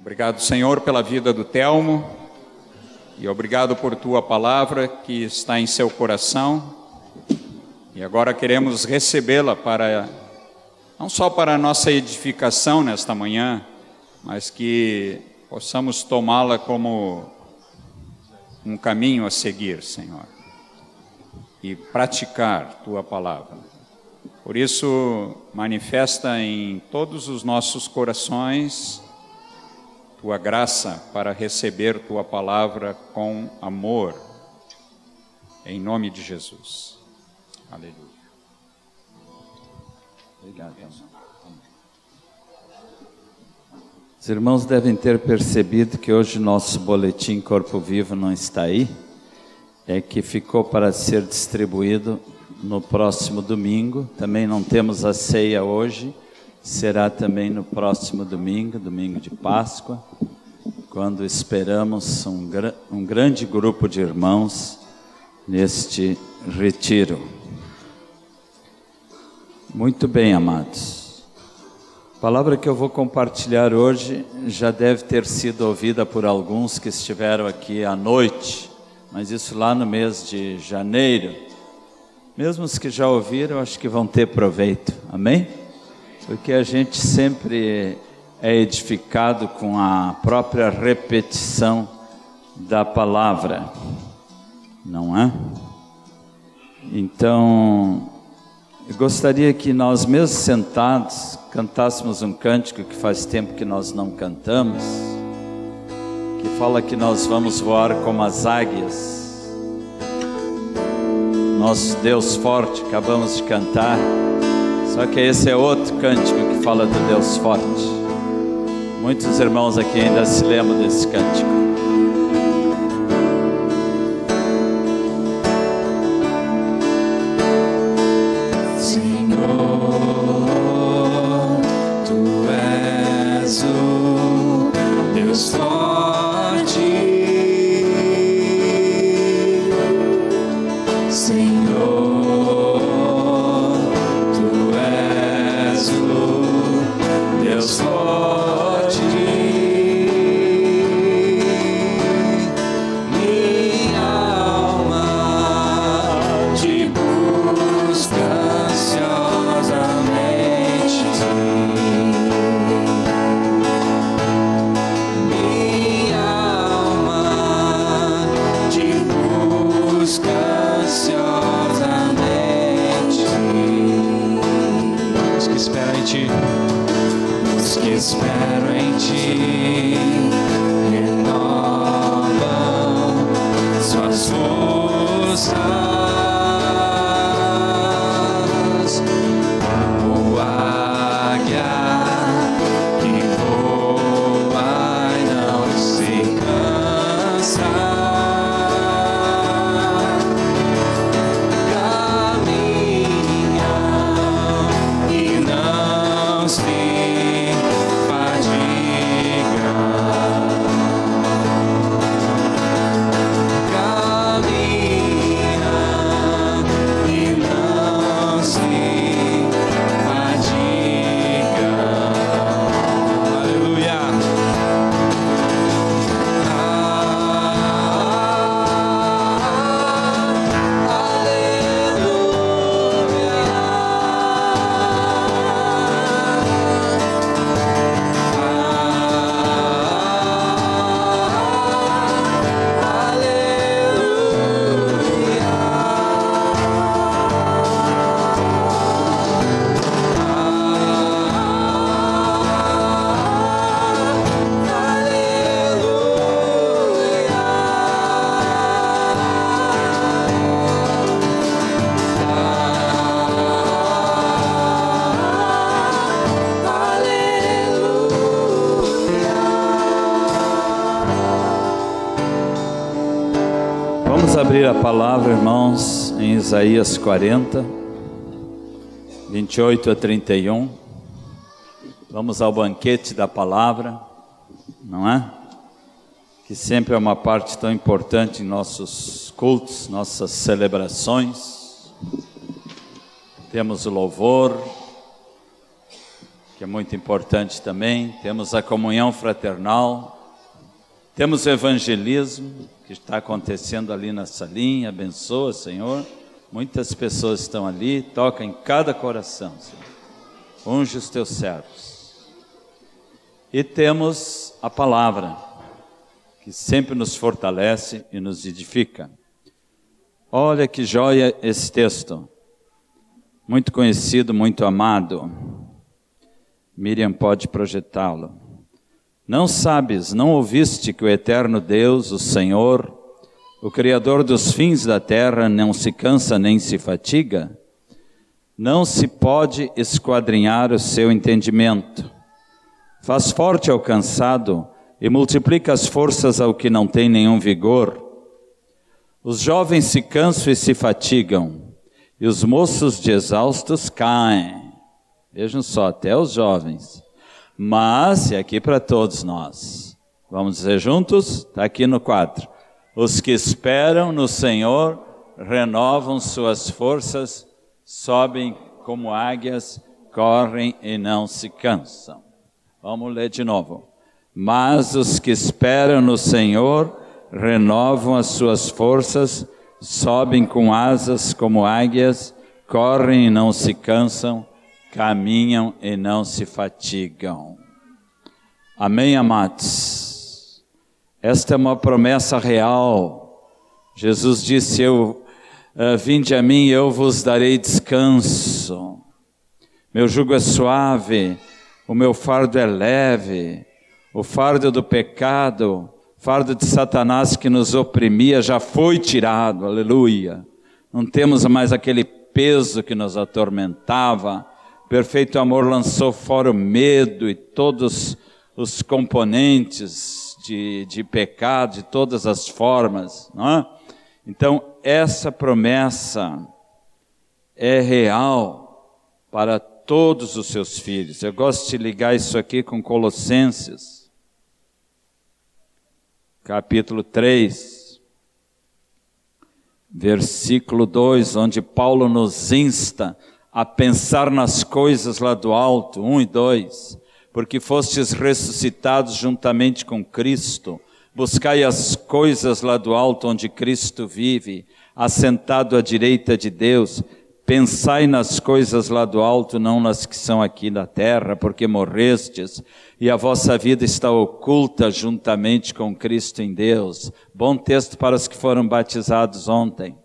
Obrigado, Senhor, pela vida do Telmo e obrigado por tua palavra que está em seu coração. E agora queremos recebê-la para não só para a nossa edificação nesta manhã, mas que possamos tomá-la como um caminho a seguir, Senhor, e praticar tua palavra. Por isso, manifesta em todos os nossos corações tua graça para receber tua palavra com amor, em nome de Jesus. Aleluia. Obrigado. Os irmãos devem ter percebido que hoje nosso boletim Corpo Vivo não está aí, é que ficou para ser distribuído no próximo domingo. Também não temos a ceia hoje será também no próximo domingo, domingo de Páscoa, quando esperamos um, um grande grupo de irmãos neste retiro. Muito bem, amados. A palavra que eu vou compartilhar hoje já deve ter sido ouvida por alguns que estiveram aqui à noite, mas isso lá no mês de janeiro. Mesmo os que já ouviram, acho que vão ter proveito. Amém? Porque a gente sempre é edificado com a própria repetição da palavra, não é? Então, eu gostaria que nós, mesmo sentados, cantássemos um cântico que faz tempo que nós não cantamos, que fala que nós vamos voar como as águias. Nosso Deus forte, acabamos de cantar. Só que esse é outro cântico que fala do Deus forte. Muitos irmãos aqui ainda se lembram desse cântico. A palavra, irmãos, em Isaías 40, 28 a 31. Vamos ao banquete da palavra, não é? Que sempre é uma parte tão importante em nossos cultos, nossas celebrações. Temos o louvor, que é muito importante também. Temos a comunhão fraternal, temos o evangelismo, que está acontecendo ali na salinha. Abençoa, Senhor. Muitas pessoas estão ali, toca em cada coração, Senhor. Unge os teus servos. E temos a palavra, que sempre nos fortalece e nos edifica. Olha que joia esse texto. Muito conhecido, muito amado. Miriam pode projetá-lo. Não sabes, não ouviste que o eterno Deus, o Senhor, o Criador dos fins da terra, não se cansa nem se fatiga? Não se pode esquadrinhar o seu entendimento. Faz forte ao cansado e multiplica as forças ao que não tem nenhum vigor. Os jovens se cansam e se fatigam, e os moços de exaustos caem. Vejam só, até os jovens. Mas, e aqui para todos nós, vamos dizer juntos? Está aqui no quadro. Os que esperam no Senhor renovam suas forças, sobem como águias, correm e não se cansam. Vamos ler de novo. Mas os que esperam no Senhor renovam as suas forças, sobem com asas como águias, correm e não se cansam, caminham e não se fatigam. Amém, amados? Esta é uma promessa real. Jesus disse: Eu uh, vinde a mim, eu vos darei descanso. Meu jugo é suave, o meu fardo é leve. O fardo do pecado, fardo de Satanás que nos oprimia já foi tirado. Aleluia. Não temos mais aquele peso que nos atormentava. Perfeito amor lançou fora o medo e todos os componentes de, de pecado de todas as formas. É? Então, essa promessa é real para todos os seus filhos. Eu gosto de ligar isso aqui com Colossenses, capítulo 3, versículo 2, onde Paulo nos insta a pensar nas coisas lá do alto, 1 e 2 porque fostes ressuscitados juntamente com Cristo. Buscai as coisas lá do alto onde Cristo vive, assentado à direita de Deus. Pensai nas coisas lá do alto, não nas que são aqui na terra, porque morrestes e a vossa vida está oculta juntamente com Cristo em Deus. Bom texto para os que foram batizados ontem.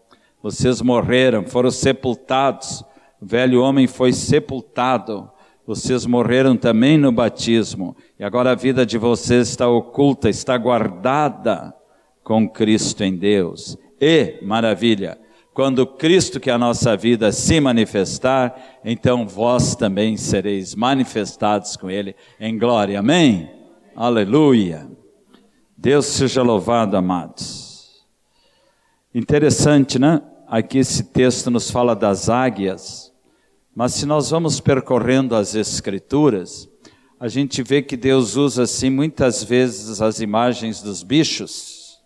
Vocês morreram, foram sepultados. O velho homem foi sepultado vocês morreram também no batismo, e agora a vida de vocês está oculta, está guardada com Cristo em Deus. E, maravilha, quando Cristo, que é a nossa vida, se manifestar, então vós também sereis manifestados com Ele em glória. Amém? Aleluia. Deus seja louvado, amados. Interessante, né? Aqui esse texto nos fala das águias. Mas se nós vamos percorrendo as Escrituras, a gente vê que Deus usa assim muitas vezes as imagens dos bichos,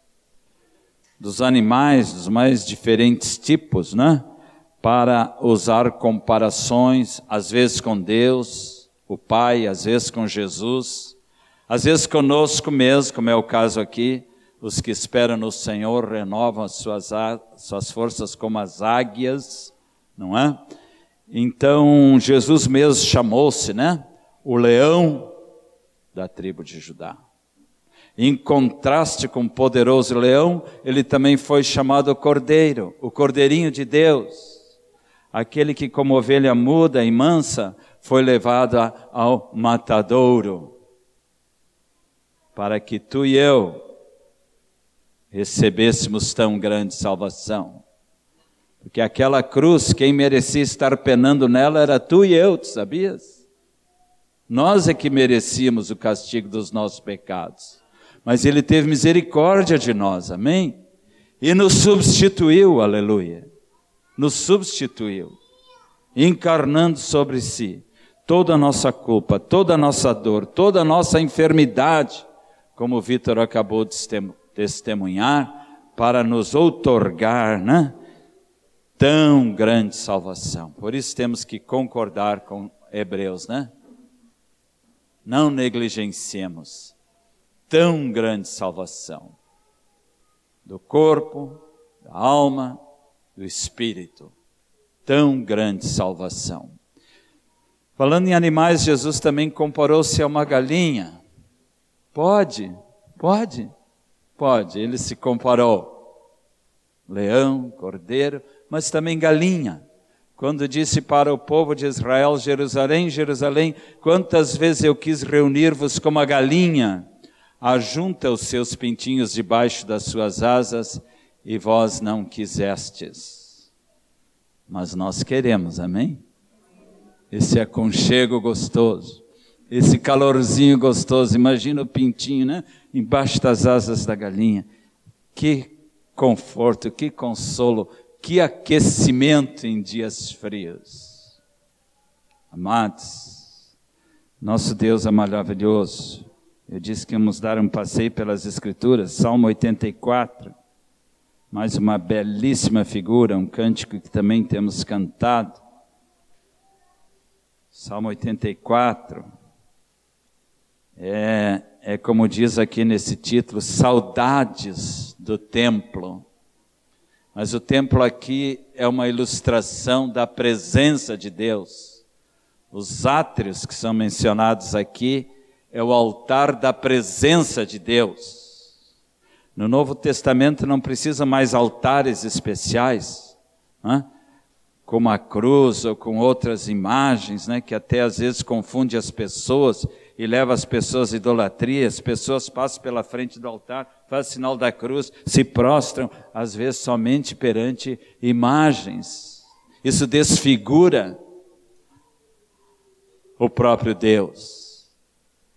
dos animais, dos mais diferentes tipos, né? Para usar comparações, às vezes com Deus, o Pai, às vezes com Jesus, às vezes conosco mesmo, como é o caso aqui. Os que esperam no Senhor renovam as suas, suas forças como as águias, não é? Então Jesus mesmo chamou-se, né? O leão da tribo de Judá. Em contraste com o poderoso leão, ele também foi chamado cordeiro, o cordeirinho de Deus. Aquele que, como ovelha muda e mansa, foi levado ao matadouro, para que tu e eu recebêssemos tão grande salvação. Porque aquela cruz, quem merecia estar penando nela era tu e eu, tu sabias? Nós é que merecíamos o castigo dos nossos pecados. Mas Ele teve misericórdia de nós, amém? E nos substituiu, aleluia. Nos substituiu, encarnando sobre si toda a nossa culpa, toda a nossa dor, toda a nossa enfermidade, como o Vitor acabou de testemunhar, para nos outorgar, né? Tão grande salvação. Por isso temos que concordar com Hebreus, né? Não negligenciemos tão grande salvação do corpo, da alma, do espírito. Tão grande salvação. Falando em animais, Jesus também comparou-se a uma galinha. Pode, pode, pode. Ele se comparou. Leão, cordeiro, mas também galinha. Quando disse para o povo de Israel, Jerusalém, Jerusalém, quantas vezes eu quis reunir-vos como a galinha, ajunta os seus pintinhos debaixo das suas asas, e vós não quisestes. Mas nós queremos, amém? Esse aconchego gostoso, esse calorzinho gostoso, imagina o pintinho, né? Embaixo das asas da galinha. Que conforto, que consolo, que aquecimento em dias frios. Amados, nosso Deus é maravilhoso. Eu disse que íamos dar um passeio pelas Escrituras, Salmo 84, mais uma belíssima figura, um cântico que também temos cantado. Salmo 84 é, é como diz aqui nesse título, saudades do templo. Mas o templo aqui é uma ilustração da presença de Deus. Os átrios que são mencionados aqui é o altar da presença de Deus. No Novo Testamento não precisa mais altares especiais, né? como a cruz ou com outras imagens, né? que até às vezes confunde as pessoas e leva as pessoas à idolatria. As pessoas passam pela frente do altar, fazem sinal da cruz, se prostram, às vezes somente perante imagens. Isso desfigura o próprio Deus.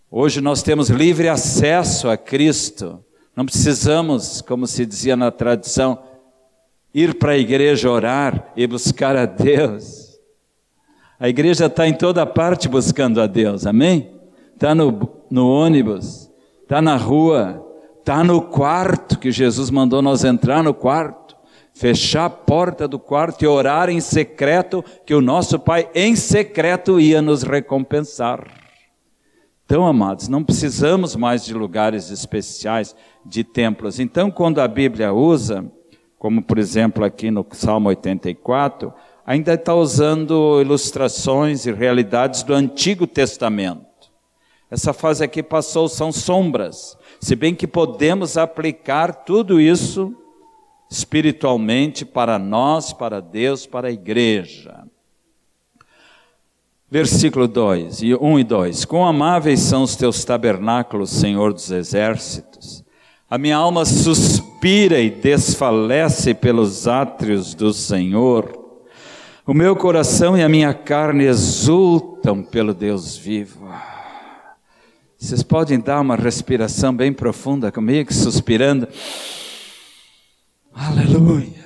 Hoje nós temos livre acesso a Cristo. Não precisamos, como se dizia na tradição, ir para a igreja orar e buscar a Deus. A igreja está em toda parte buscando a Deus, amém? Está no, no ônibus, está na rua, está no quarto, que Jesus mandou nós entrar no quarto, fechar a porta do quarto e orar em secreto, que o nosso Pai em secreto ia nos recompensar. Então, amados, não precisamos mais de lugares especiais, de templos. Então, quando a Bíblia usa, como por exemplo aqui no Salmo 84, ainda está usando ilustrações e realidades do Antigo Testamento. Essa fase aqui passou, são sombras. Se bem que podemos aplicar tudo isso espiritualmente para nós, para Deus, para a igreja. Versículo 2, 1 e 2: Quão amáveis são os teus tabernáculos, Senhor dos exércitos! A minha alma suspira e desfalece pelos átrios do Senhor. O meu coração e a minha carne exultam pelo Deus vivo. Vocês podem dar uma respiração bem profunda comigo, suspirando. Aleluia!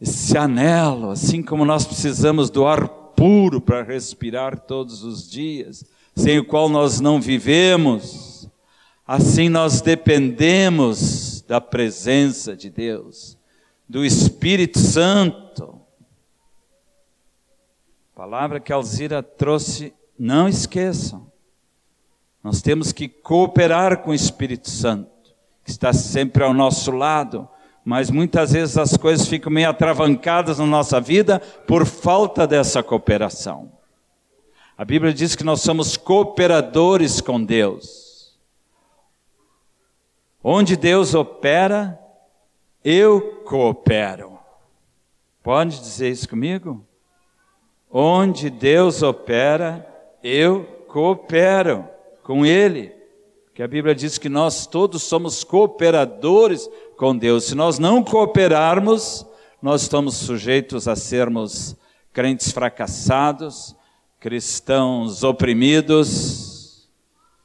Esse anelo, assim como nós precisamos do ar puro para respirar todos os dias, sem o qual nós não vivemos. Assim nós dependemos da presença de Deus, do Espírito Santo. Palavra que Alzira trouxe, não esqueçam. Nós temos que cooperar com o Espírito Santo, que está sempre ao nosso lado, mas muitas vezes as coisas ficam meio atravancadas na nossa vida por falta dessa cooperação. A Bíblia diz que nós somos cooperadores com Deus. Onde Deus opera, eu coopero. Pode dizer isso comigo? Onde Deus opera, eu coopero com Ele. Porque a Bíblia diz que nós todos somos cooperadores com Deus. Se nós não cooperarmos, nós estamos sujeitos a sermos crentes fracassados, cristãos oprimidos,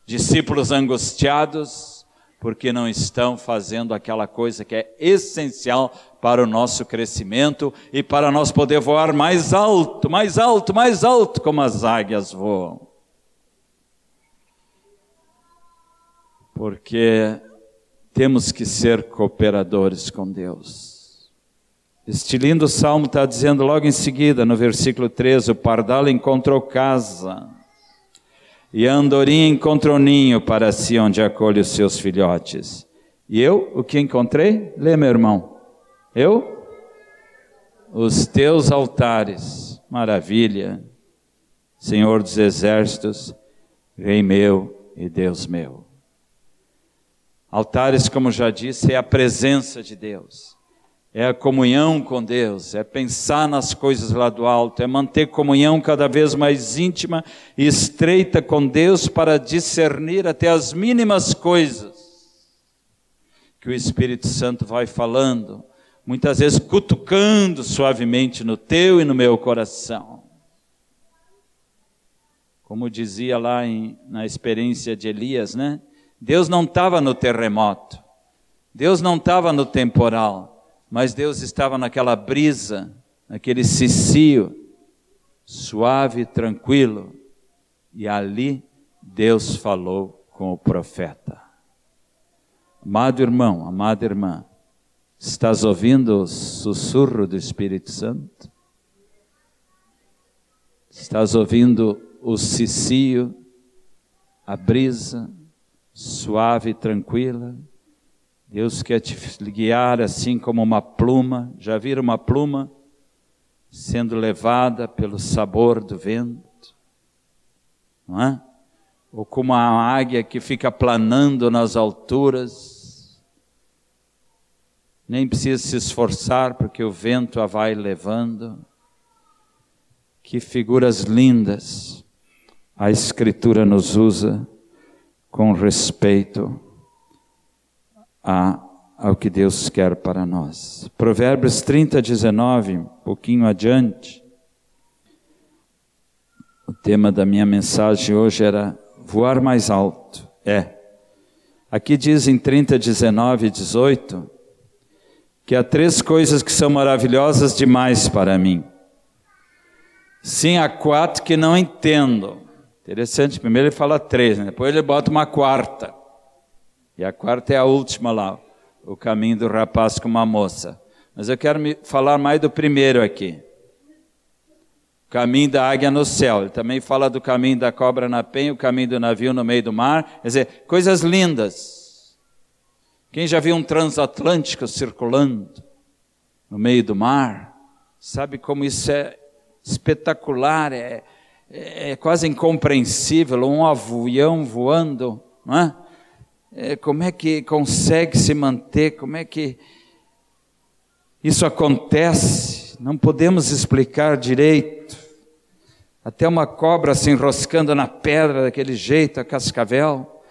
discípulos angustiados, porque não estão fazendo aquela coisa que é essencial para o nosso crescimento e para nós poder voar mais alto, mais alto, mais alto, como as águias voam. Porque temos que ser cooperadores com Deus. Este lindo salmo está dizendo logo em seguida, no versículo 13: o pardal encontrou casa. e a andorinha encontra um ninho para si onde acolhe os seus filhotes. E eu, o que encontrei? Lê, meu irmão. Eu? Os teus altares. Maravilha. Senhor dos exércitos, Rei meu e Deus meu. Altares, como já disse, é a presença de Deus é a comunhão com Deus, é pensar nas coisas lá do alto, é manter comunhão cada vez mais íntima e estreita com Deus para discernir até as mínimas coisas que o Espírito Santo vai falando, muitas vezes cutucando suavemente no teu e no meu coração. Como dizia lá em, na experiência de Elias, né? Deus não estava no terremoto, Deus não estava no temporal. Mas Deus estava naquela brisa, naquele cicio, suave e tranquilo, e ali Deus falou com o profeta. Amado irmão, amada irmã, estás ouvindo o sussurro do Espírito Santo? Estás ouvindo o cicio, a brisa suave e tranquila? Deus quer te guiar assim como uma pluma. Já viram uma pluma sendo levada pelo sabor do vento? Não é? Ou como a águia que fica planando nas alturas. Nem precisa se esforçar porque o vento a vai levando. Que figuras lindas a Escritura nos usa com respeito a, ao que Deus quer para nós. Provérbios 30, 19, um pouquinho adiante. O tema da minha mensagem hoje era voar mais alto. É. Aqui diz em 30, 19 e 18 que há três coisas que são maravilhosas demais para mim. Sim, há quatro que não entendo. Interessante, primeiro ele fala três, né? depois ele bota uma quarta. E a quarta é a última lá, o caminho do rapaz com uma moça. Mas eu quero me falar mais do primeiro aqui. O caminho da águia no céu. Ele também fala do caminho da cobra na penha, o caminho do navio no meio do mar. Quer dizer, coisas lindas. Quem já viu um transatlântico circulando no meio do mar, sabe como isso é espetacular, é, é quase incompreensível. Um avião voando, não é? é, como é que consegue se manter, como é que isso acontece, não podemos explicar direito. Até uma cobra se enroscando na pedra daquele jeito, a cascavel.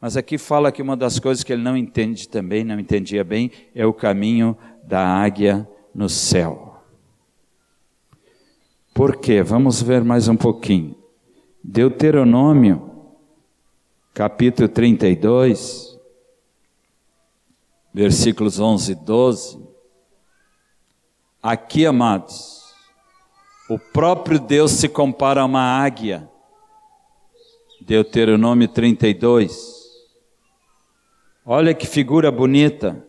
Mas aqui fala que uma das coisas que ele não entende também, não entendia bem, é o caminho da águia no céu. Por quê? Vamos ver mais um pouquinho. Deuteronômio capítulo 32, versículos 11 e 12. Aqui, amados, o próprio Deus se compara a uma águia. Deuteronômio 32. Olha que figura bonita.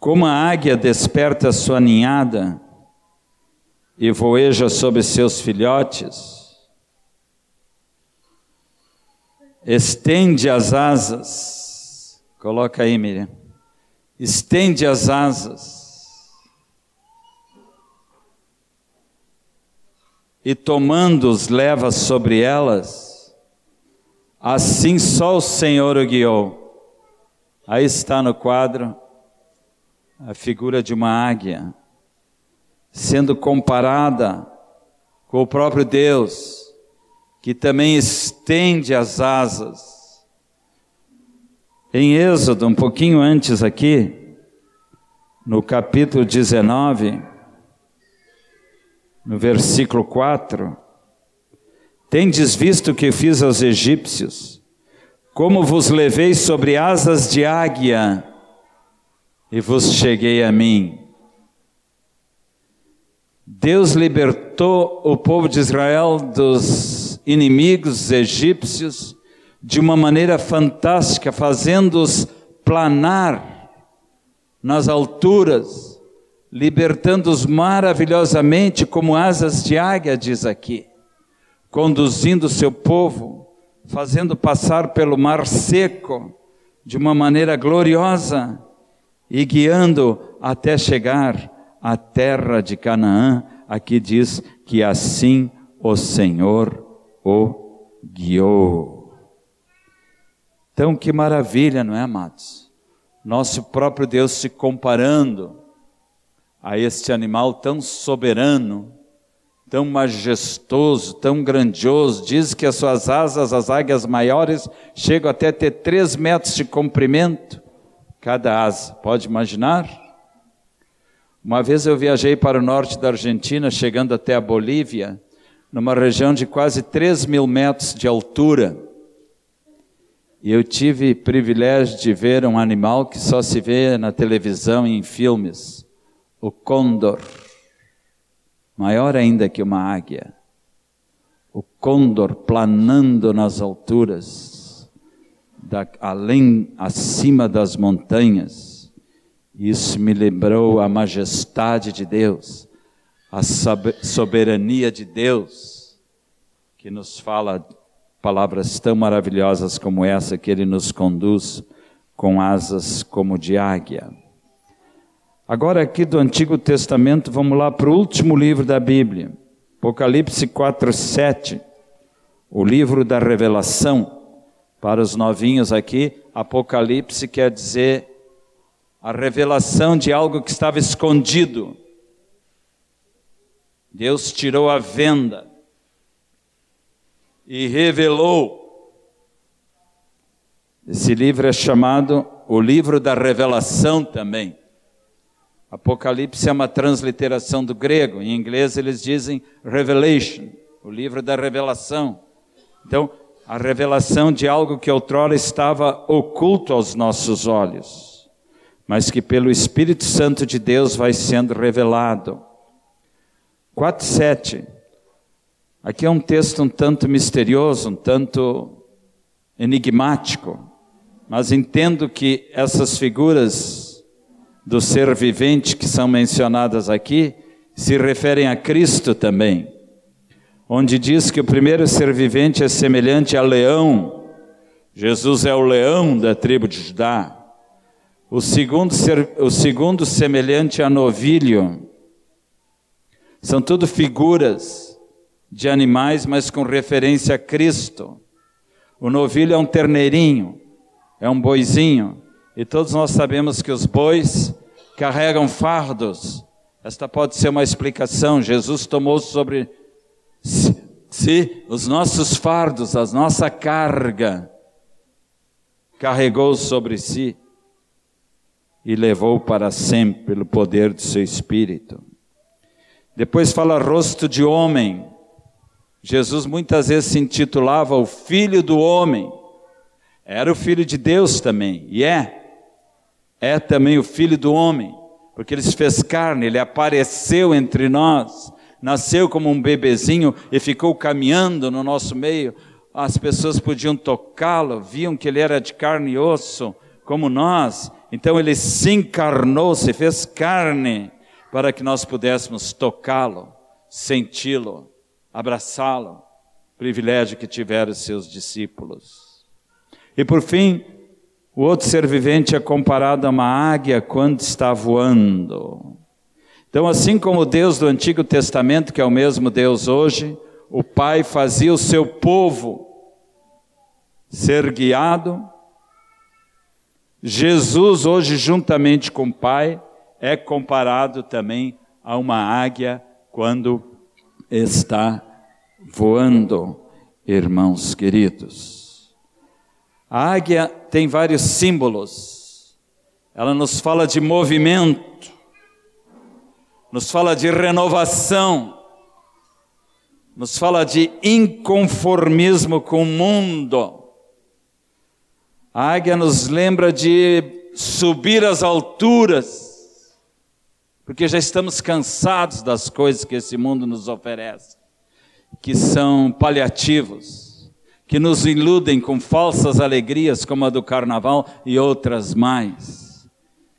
Como a águia desperta sua ninhada e voeja sobre seus filhotes, Estende as asas. Coloca aí, Miriam. Estende as asas. E tomando-os leva sobre elas. Assim só o Senhor o guiou. Aí está no quadro a figura de uma águia, sendo comparada com o próprio Deus que também estende as asas. Em Êxodo, um pouquinho antes aqui, no capítulo 19, no versículo 4, tendes visto que fiz aos egípcios, como vos levei sobre asas de águia e vos cheguei a mim. Deus libertou o povo de Israel dos inimigos egípcios de uma maneira fantástica, fazendo-os planar nas alturas, libertando-os maravilhosamente como asas de águia, diz aqui. conduzindo seu povo, fazendo passar pelo mar seco de uma maneira gloriosa e guiando até chegar à terra de Canaã. Aqui diz que assim o Senhor o guiou. Então, que maravilha, não é, amados? Nosso próprio Deus se comparando a este animal tão soberano, tão majestoso, tão grandioso. Diz que as suas asas, as águias maiores, chegam até ter três metros de comprimento, cada asa. Pode imaginar? Uma vez eu viajei para o norte da Argentina, chegando até a Bolívia, numa região de quase 3 mil metros de altura. E eu tive privilégio de ver um animal que só se vê na televisão e em filmes, o condor, maior ainda que uma águia. O condor planando nas alturas, da, além, acima das montanhas. Isso me lembrou a majestade de Deus a soberania de Deus, que nos fala palavras tão maravilhosas como essa, que Ele nos conduz com asas como de águia. Agora, aqui do Antigo Testamento, vamos lá para o último livro da Bíblia, Apocalipse 4, 7, o livro da revelação. Para os novinhos aqui, Apocalipse quer dizer a revelação de algo que estava escondido Deus tirou a venda e revelou. Esse livro é chamado o livro da revelação também. Apocalipse é uma transliteração do grego, em inglês eles dizem Revelation, o livro da revelação. Então, a revelação de algo que outrora estava oculto aos nossos olhos, mas que pelo Espírito Santo de Deus vai sendo revelado. 4:7. Aqui é um texto um tanto misterioso, um tanto enigmático, mas entendo que essas figuras do ser vivente que são mencionadas aqui se referem a Cristo também, onde diz que o primeiro ser vivente é semelhante a leão, Jesus é o leão da tribo de Judá. O segundo, o segundo semelhante a novilho, são tudo figuras de animais, mas com referência a Cristo. O novilho é um terneirinho, é um boizinho, e todos nós sabemos que os bois carregam fardos. Esta pode ser uma explicação. Jesus tomou sobre si os nossos fardos, a nossa carga, carregou sobre si e levou para sempre pelo poder do seu Espírito. Depois fala rosto de homem. Jesus muitas vezes se intitulava o Filho do Homem. Era o Filho de Deus também, e é. É também o Filho do Homem, porque ele se fez carne, ele apareceu entre nós, nasceu como um bebezinho e ficou caminhando no nosso meio. As pessoas podiam tocá-lo, viam que ele era de carne e osso, como nós. Então ele se encarnou, se fez carne para que nós pudéssemos tocá-lo, senti-lo, abraçá-lo, privilégio que tiveram seus discípulos. E por fim, o outro ser vivente é comparado a uma águia quando está voando. Então, assim como o Deus do Antigo Testamento, que é o mesmo Deus hoje, o Pai fazia o seu povo ser guiado, Jesus, hoje, juntamente com o Pai, é comparado também a uma águia quando está voando, irmãos queridos. A águia tem vários símbolos. Ela nos fala de movimento, nos fala de renovação, nos fala de inconformismo com o mundo. A águia nos lembra de subir às alturas, porque já estamos cansados das coisas que esse mundo nos oferece, que são paliativos, que nos iludem com falsas alegrias, como a do carnaval e outras mais,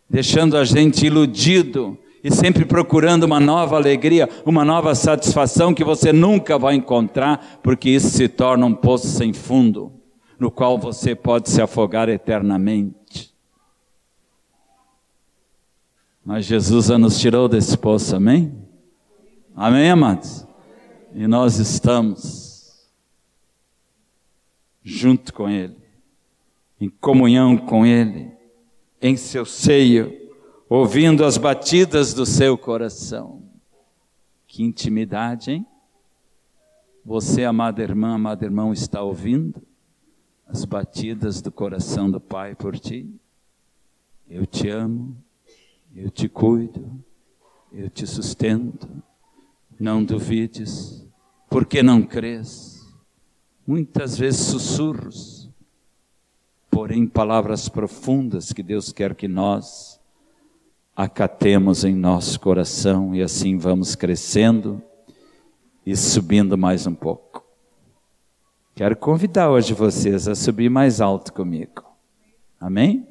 deixando a gente iludido e sempre procurando uma nova alegria, uma nova satisfação que você nunca vai encontrar, porque isso se torna um poço sem fundo, no qual você pode se afogar eternamente. Mas Jesus já nos tirou desse poço, amém? Amém, amados? E nós estamos junto com Ele, em comunhão com Ele, em seu seio, ouvindo as batidas do seu coração. Que intimidade, hein? Você, amada irmã, amado irmão, está ouvindo as batidas do coração do Pai por ti? Eu te amo, eu te cuido, eu te sustento. Não duvides, porque não crês. Muitas vezes sussurros, porém palavras profundas que Deus quer que nós acatemos em nosso coração e assim vamos crescendo e subindo mais um pouco. Quero convidar hoje vocês a subir mais alto comigo. Amém?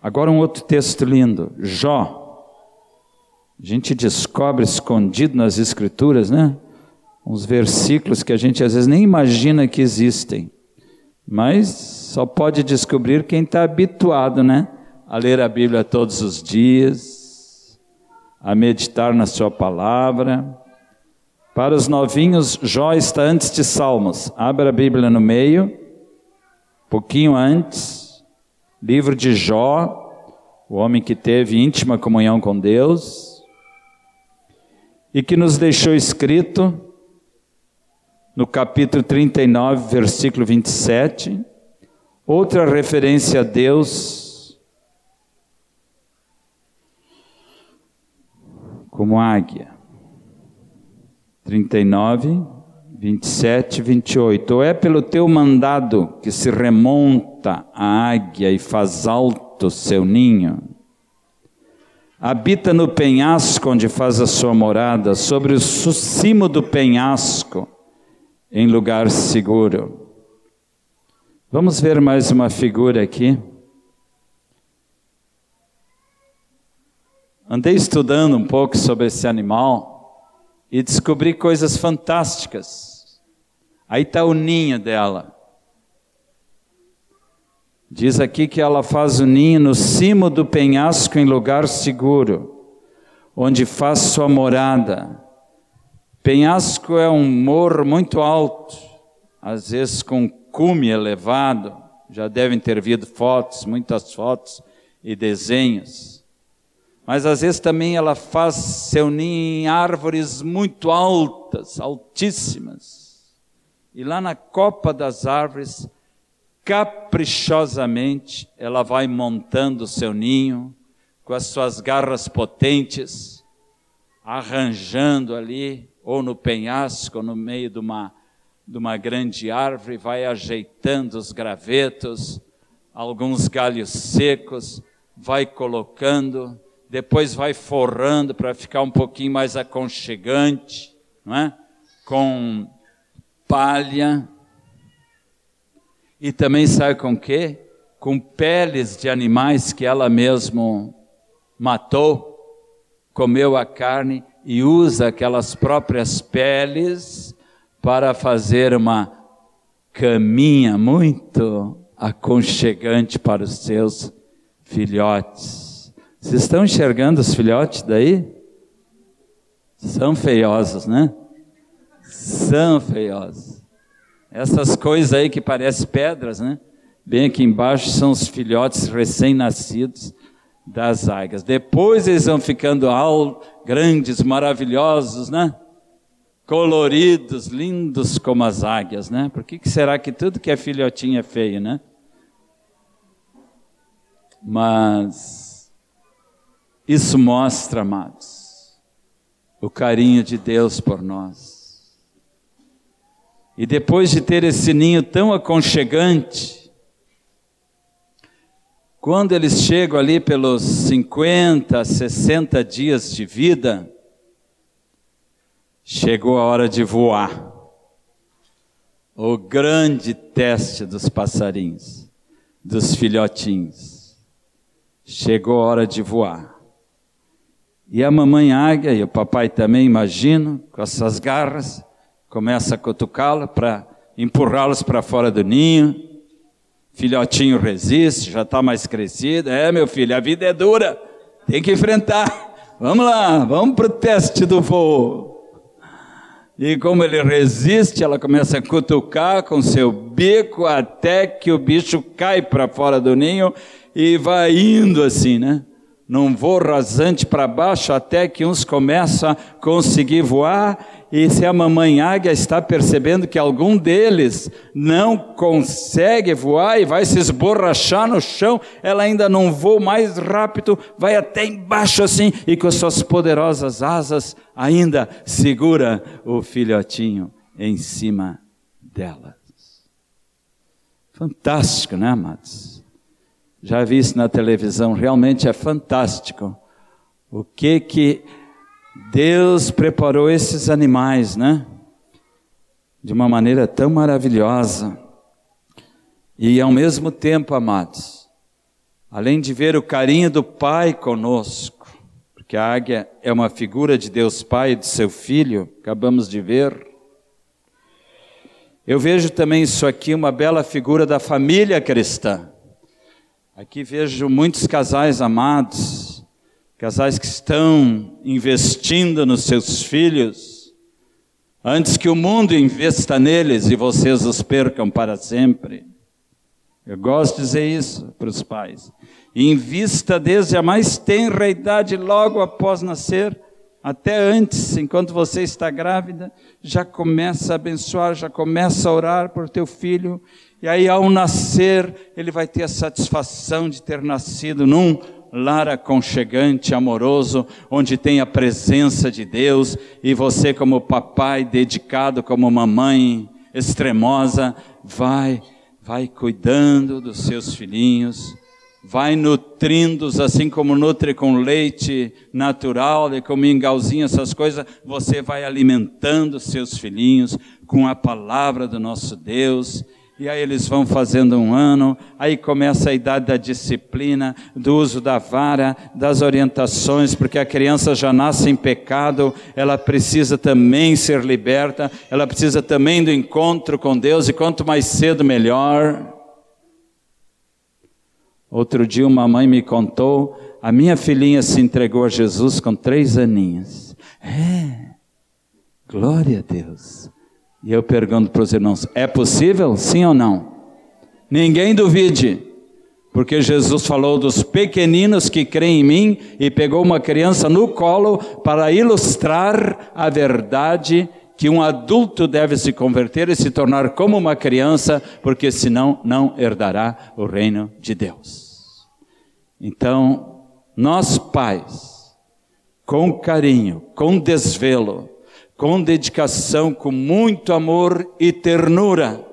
Agora um outro texto lindo, Jó. A gente descobre escondido nas escrituras, né? Uns versículos que a gente às vezes nem imagina que existem. Mas só pode descobrir quem está habituado, né? a ler a Bíblia todos os dias, a meditar na Sua palavra. Para os novinhos, Jó está antes de Salmos. Abra a Bíblia no meio, pouquinho antes, livro de Jó, o homem que teve íntima comunhão com Deus e que nos deixou escrito no capítulo 39, versículo 27, outra referência a Deus como águia. 39, 27, 28. Ou é pelo teu mandado que se remonta a águia e faz alto seu ninho? Habita no penhasco onde faz a sua morada, sobre o cimo do penhasco, em lugar seguro. Vamos ver mais uma figura aqui. Andei estudando um pouco sobre esse animal e descobri coisas fantásticas. Aí está o ninho dela. Diz aqui que ela faz o ninho no cimo do penhasco em lugar seguro, onde faz sua morada. Penhasco é um morro muito alto, às vezes com cume elevado. Já devem ter visto fotos, muitas fotos e desenhos mas às vezes também ela faz seu ninho em árvores muito altas, altíssimas. E lá na copa das árvores, caprichosamente, ela vai montando seu ninho com as suas garras potentes, arranjando ali, ou no penhasco, ou no meio de uma, de uma grande árvore, vai ajeitando os gravetos, alguns galhos secos, vai colocando depois vai forrando para ficar um pouquinho mais aconchegante, não é? Com palha. E também sabe com quê? Com peles de animais que ela mesmo matou, comeu a carne e usa aquelas próprias peles para fazer uma caminha muito aconchegante para os seus filhotes. Vocês estão enxergando os filhotes daí? São feiosos, né? São feiosos. Essas coisas aí que parecem pedras, né? Bem aqui embaixo são os filhotes recém-nascidos das águias. Depois eles vão ficando grandes, maravilhosos, né? Coloridos, lindos como as águias, né? Por que, que será que tudo que é filhotinho é feio, né? Mas isso mostra, amados, o carinho de Deus por nós. E depois de ter esse ninho tão aconchegante, quando eles chegam ali pelos 50, 60 dias de vida, chegou a hora de voar. O grande teste dos passarinhos, dos filhotinhos. Chegou a hora de voar. E a mamãe águia e o papai também, imagino, com essas garras, começa a cutucá-la para empurrá-los para fora do ninho. Filhotinho resiste, já está mais crescido. É, meu filho, a vida é dura, tem que enfrentar. Vamos lá, vamos para o teste do voo. E como ele resiste, ela começa a cutucar com seu bico até que o bicho cai para fora do ninho e vai indo assim, né? Num voo rasante para baixo até que uns começam a conseguir voar e se a mamãe águia está percebendo que algum deles não consegue voar e vai se esborrachar no chão, ela ainda não voa mais rápido, vai até embaixo assim e com suas poderosas asas ainda segura o filhotinho em cima delas. Fantástico, né, amados? Já vi isso na televisão, realmente é fantástico. O que que Deus preparou esses animais, né? De uma maneira tão maravilhosa. E ao mesmo tempo, amados, além de ver o carinho do Pai conosco, porque a águia é uma figura de Deus Pai e de seu Filho, acabamos de ver. Eu vejo também isso aqui, uma bela figura da família cristã. Aqui vejo muitos casais amados, casais que estão investindo nos seus filhos, antes que o mundo investa neles e vocês os percam para sempre. Eu gosto de dizer isso para os pais. Invista desde a mais tenra idade, logo após nascer, até antes, enquanto você está grávida, já começa a abençoar, já começa a orar por teu filho, e aí ao nascer, ele vai ter a satisfação de ter nascido num lar aconchegante, amoroso, onde tem a presença de Deus. E você, como papai dedicado, como mamãe extremosa, vai, vai cuidando dos seus filhinhos, vai nutrindo-os assim como nutre com leite natural e com mingauzinho, essas coisas, você vai alimentando seus filhinhos com a palavra do nosso Deus e aí eles vão fazendo um ano, aí começa a idade da disciplina, do uso da vara, das orientações, porque a criança já nasce em pecado, ela precisa também ser liberta, ela precisa também do encontro com Deus, e quanto mais cedo, melhor. Outro dia uma mãe me contou, a minha filhinha se entregou a Jesus com três aninhos. É, glória a Deus. E eu pergunto para os irmãos: é possível? Sim ou não? Ninguém duvide, porque Jesus falou dos pequeninos que creem em mim e pegou uma criança no colo para ilustrar a verdade que um adulto deve se converter e se tornar como uma criança, porque senão não herdará o reino de Deus. Então, nós pais, com carinho, com desvelo, com dedicação, com muito amor e ternura,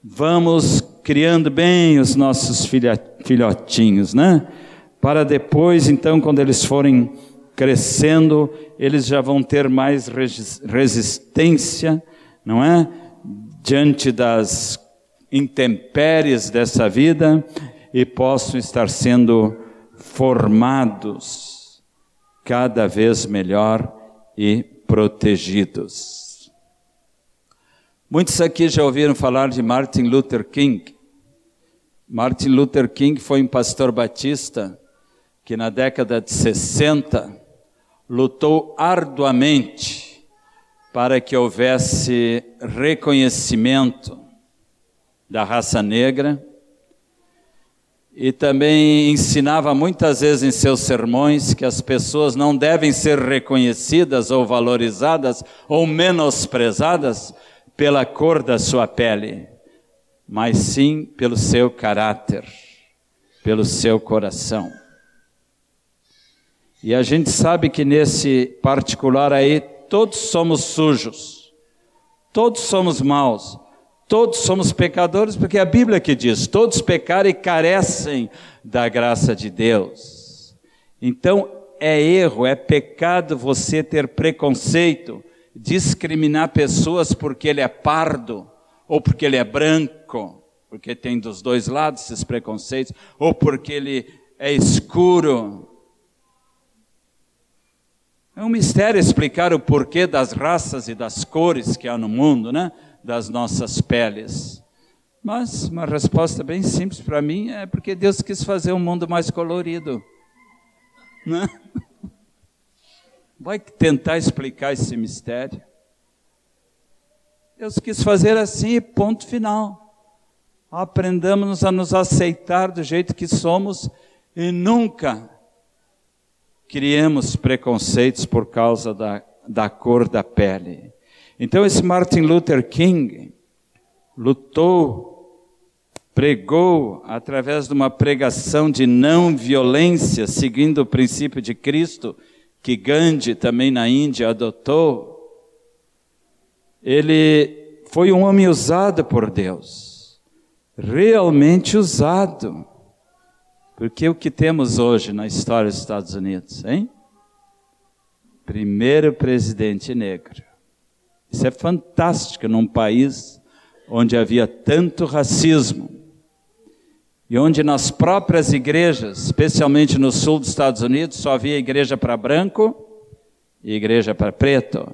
vamos criando bem os nossos filhotinhos, né? Para depois, então, quando eles forem crescendo, eles já vão ter mais resistência, não é? Diante das intempéries dessa vida e possam estar sendo formados cada vez melhor e protegidos. Muitos aqui já ouviram falar de Martin Luther King. Martin Luther King foi um pastor batista que na década de 60 lutou arduamente para que houvesse reconhecimento da raça negra e também ensinava muitas vezes em seus sermões que as pessoas não devem ser reconhecidas ou valorizadas ou menosprezadas pela cor da sua pele, mas sim pelo seu caráter, pelo seu coração. E a gente sabe que nesse particular aí todos somos sujos, todos somos maus, Todos somos pecadores, porque a Bíblia que diz: todos pecaram e carecem da graça de Deus. Então, é erro, é pecado você ter preconceito, discriminar pessoas porque ele é pardo, ou porque ele é branco, porque tem dos dois lados esses preconceitos, ou porque ele é escuro. É um mistério explicar o porquê das raças e das cores que há no mundo, né? Das nossas peles. Mas uma resposta bem simples para mim é porque Deus quis fazer um mundo mais colorido. Né? Vai tentar explicar esse mistério. Deus quis fazer assim, ponto final. Aprendamos a nos aceitar do jeito que somos e nunca criemos preconceitos por causa da, da cor da pele. Então, esse Martin Luther King lutou, pregou através de uma pregação de não violência, seguindo o princípio de Cristo, que Gandhi também na Índia adotou. Ele foi um homem usado por Deus, realmente usado. Porque o que temos hoje na história dos Estados Unidos, hein? Primeiro presidente negro. Isso é fantástico num país onde havia tanto racismo e onde nas próprias igrejas, especialmente no sul dos Estados Unidos, só havia igreja para branco e igreja para preto.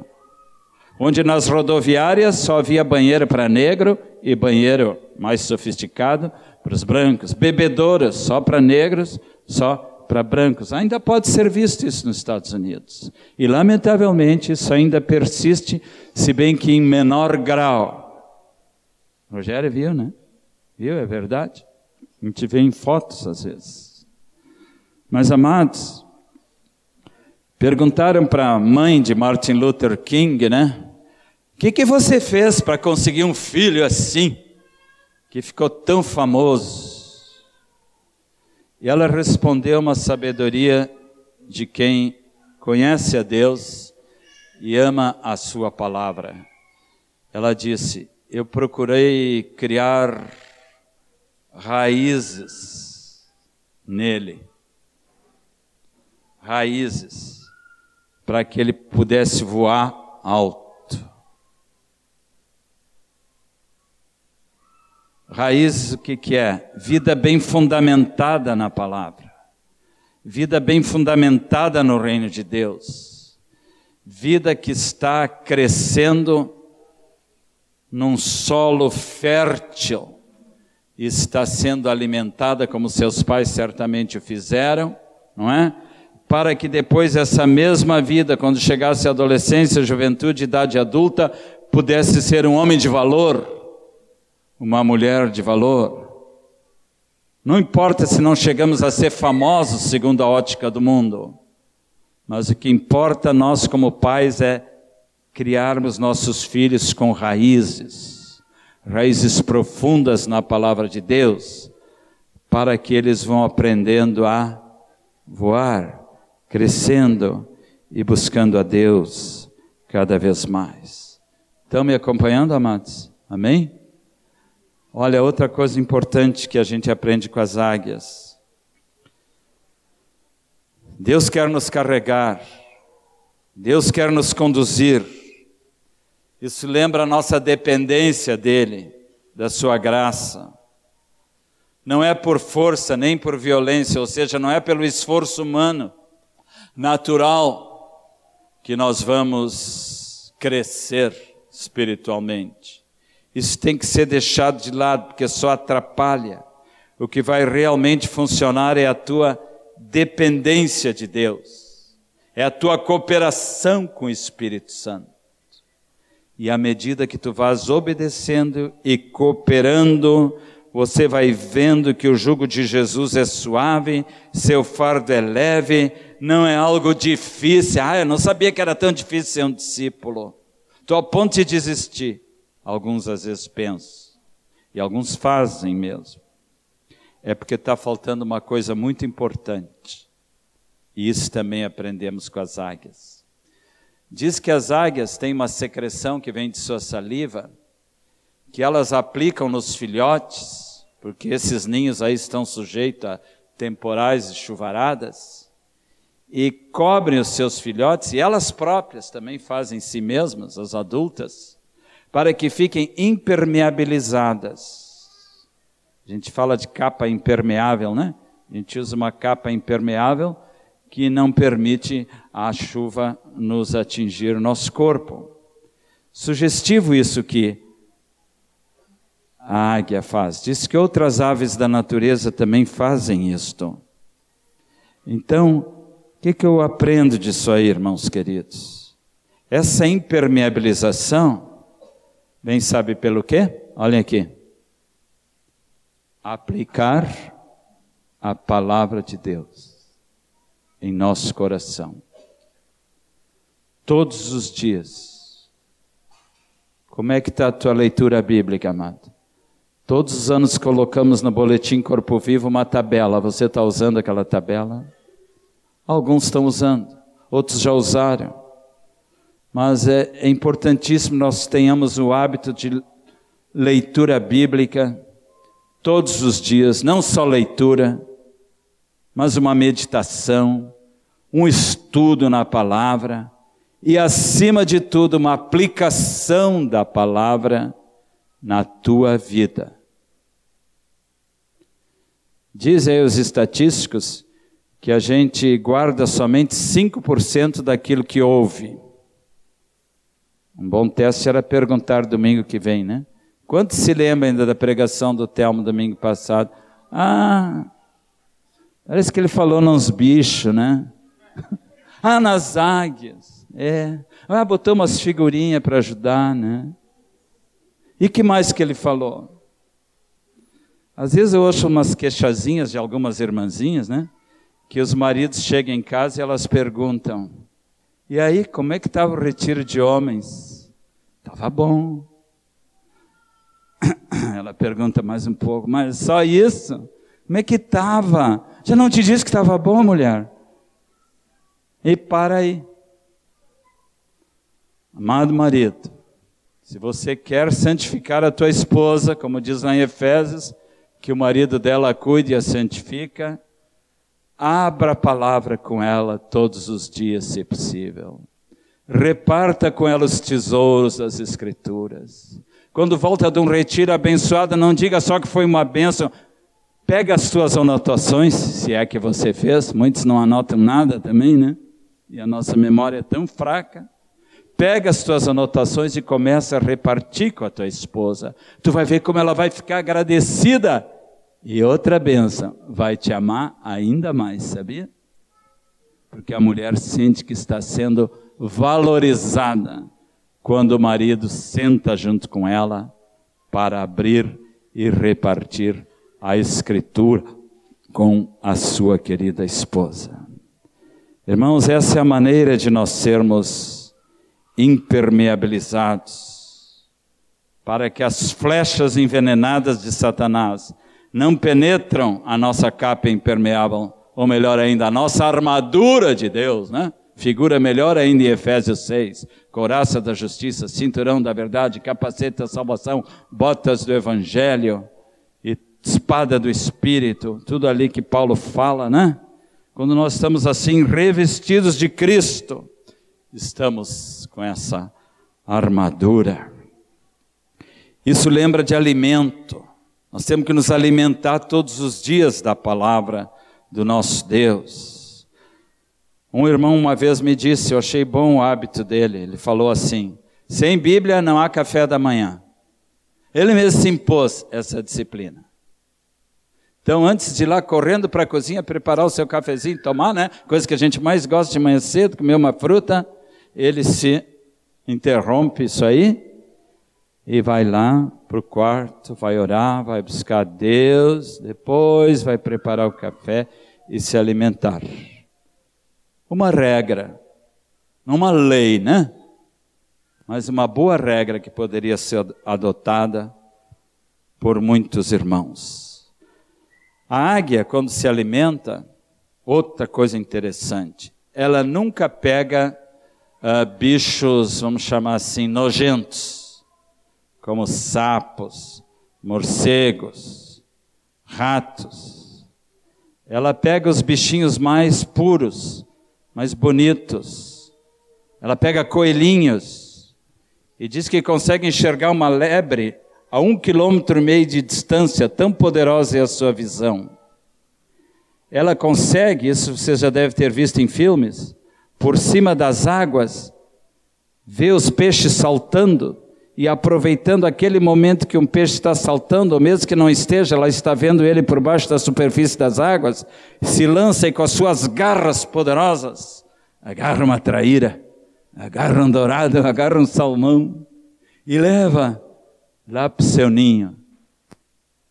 Onde nas rodoviárias só havia banheiro para negro e banheiro mais sofisticado para os brancos, bebedouras só para negros, só para brancos. Ainda pode ser visto isso nos Estados Unidos. E, lamentavelmente, isso ainda persiste, se bem que em menor grau. Rogério viu, né? Viu, é verdade. A gente vê em fotos às vezes. Mas, amados, perguntaram para a mãe de Martin Luther King, né? O que, que você fez para conseguir um filho assim? que ficou tão famoso. E ela respondeu uma sabedoria de quem conhece a Deus e ama a sua palavra. Ela disse: Eu procurei criar raízes nele. Raízes para que ele pudesse voar alto. Raiz, o que, que é? Vida bem fundamentada na palavra. Vida bem fundamentada no reino de Deus. Vida que está crescendo num solo fértil está sendo alimentada como seus pais certamente o fizeram, não é? Para que depois essa mesma vida, quando chegasse a adolescência, juventude, idade adulta, pudesse ser um homem de valor uma mulher de valor. Não importa se não chegamos a ser famosos segundo a ótica do mundo, mas o que importa nós como pais é criarmos nossos filhos com raízes, raízes profundas na palavra de Deus, para que eles vão aprendendo a voar, crescendo e buscando a Deus cada vez mais. Estão me acompanhando, amados? Amém? Olha, outra coisa importante que a gente aprende com as águias. Deus quer nos carregar, Deus quer nos conduzir. Isso lembra a nossa dependência dEle, da Sua graça. Não é por força nem por violência, ou seja, não é pelo esforço humano, natural, que nós vamos crescer espiritualmente. Isso tem que ser deixado de lado, porque só atrapalha. O que vai realmente funcionar é a tua dependência de Deus, é a tua cooperação com o Espírito Santo. E à medida que tu vas obedecendo e cooperando, você vai vendo que o jugo de Jesus é suave, seu fardo é leve, não é algo difícil. Ah, eu não sabia que era tão difícil ser um discípulo. Estou a ponto de desistir. Alguns às vezes pensam, e alguns fazem mesmo. É porque está faltando uma coisa muito importante. E isso também aprendemos com as águias. Diz que as águias têm uma secreção que vem de sua saliva, que elas aplicam nos filhotes, porque esses ninhos aí estão sujeitos a temporais e chuvaradas, e cobrem os seus filhotes, e elas próprias também fazem si mesmas, as adultas, para que fiquem impermeabilizadas. A gente fala de capa impermeável, né? A gente usa uma capa impermeável que não permite a chuva nos atingir nosso corpo. Sugestivo isso que a águia faz. Diz que outras aves da natureza também fazem isto. Então, o que, que eu aprendo disso aí, irmãos queridos? Essa impermeabilização vem, sabe pelo quê? Olhem aqui. Aplicar a palavra de Deus em nosso coração. Todos os dias. Como é que está a tua leitura bíblica, amado? Todos os anos colocamos no boletim Corpo Vivo uma tabela. Você está usando aquela tabela? Alguns estão usando, outros já usaram. Mas é, é importantíssimo nós tenhamos o hábito de leitura bíblica todos os dias, não só leitura, mas uma meditação, um estudo na palavra e, acima de tudo, uma aplicação da palavra na tua vida. Dizem os estatísticos que a gente guarda somente 5% daquilo que ouve. Um bom teste era perguntar domingo que vem, né? Quantos se lembra ainda da pregação do Telmo domingo passado? Ah, parece que ele falou nos bichos, né? ah, nas águias. É. Ah, botou umas figurinhas para ajudar, né? E que mais que ele falou? Às vezes eu ouço umas queixazinhas de algumas irmãzinhas, né? Que os maridos chegam em casa e elas perguntam: E aí, como é que estava o retiro de homens? Estava bom. Ela pergunta mais um pouco, mas só isso? Como é que estava? Já não te disse que estava bom, mulher? E para aí. Amado marido, se você quer santificar a tua esposa, como diz lá em Efésios, que o marido dela cuide e a santifica, abra a palavra com ela todos os dias, se possível. Reparta com ela os tesouros das Escrituras. Quando volta de um retiro abençoado, não diga só que foi uma bênção. Pega as suas anotações, se é que você fez. Muitos não anotam nada também, né? E a nossa memória é tão fraca. Pega as tuas anotações e começa a repartir com a tua esposa. Tu vai ver como ela vai ficar agradecida. E outra benção, vai te amar ainda mais, sabia? Porque a mulher sente que está sendo valorizada quando o marido senta junto com ela para abrir e repartir a escritura com a sua querida esposa. Irmãos, essa é a maneira de nós sermos impermeabilizados, para que as flechas envenenadas de Satanás não penetram a nossa capa impermeável, ou melhor ainda, a nossa armadura de Deus, né? Figura melhor ainda em Efésios 6, couraça da justiça, cinturão da verdade, capacete da salvação, botas do evangelho e espada do espírito, tudo ali que Paulo fala, né? Quando nós estamos assim revestidos de Cristo, estamos com essa armadura. Isso lembra de alimento. Nós temos que nos alimentar todos os dias da palavra do nosso Deus. Um irmão uma vez me disse, eu achei bom o hábito dele, ele falou assim: sem Bíblia não há café da manhã. Ele mesmo se impôs essa disciplina. Então, antes de ir lá correndo para a cozinha, preparar o seu cafezinho, tomar, né? Coisa que a gente mais gosta de manhã cedo, comer uma fruta ele se interrompe isso aí e vai lá para o quarto, vai orar, vai buscar Deus, depois vai preparar o café e se alimentar. Uma regra, não uma lei, né? Mas uma boa regra que poderia ser adotada por muitos irmãos. A águia, quando se alimenta, outra coisa interessante, ela nunca pega uh, bichos, vamos chamar assim, nojentos, como sapos, morcegos, ratos. Ela pega os bichinhos mais puros, mais bonitos. Ela pega coelhinhos e diz que consegue enxergar uma lebre a um quilômetro e meio de distância, tão poderosa é a sua visão. ela consegue, isso você já deve ter visto em filmes, por cima das águas, ver os peixes saltando e aproveitando aquele momento que um peixe está saltando, ou mesmo que não esteja, ela está vendo ele por baixo da superfície das águas, se lança e com as suas garras poderosas agarra uma traíra, agarra um dourado, agarra um salmão e leva lá para o seu ninho,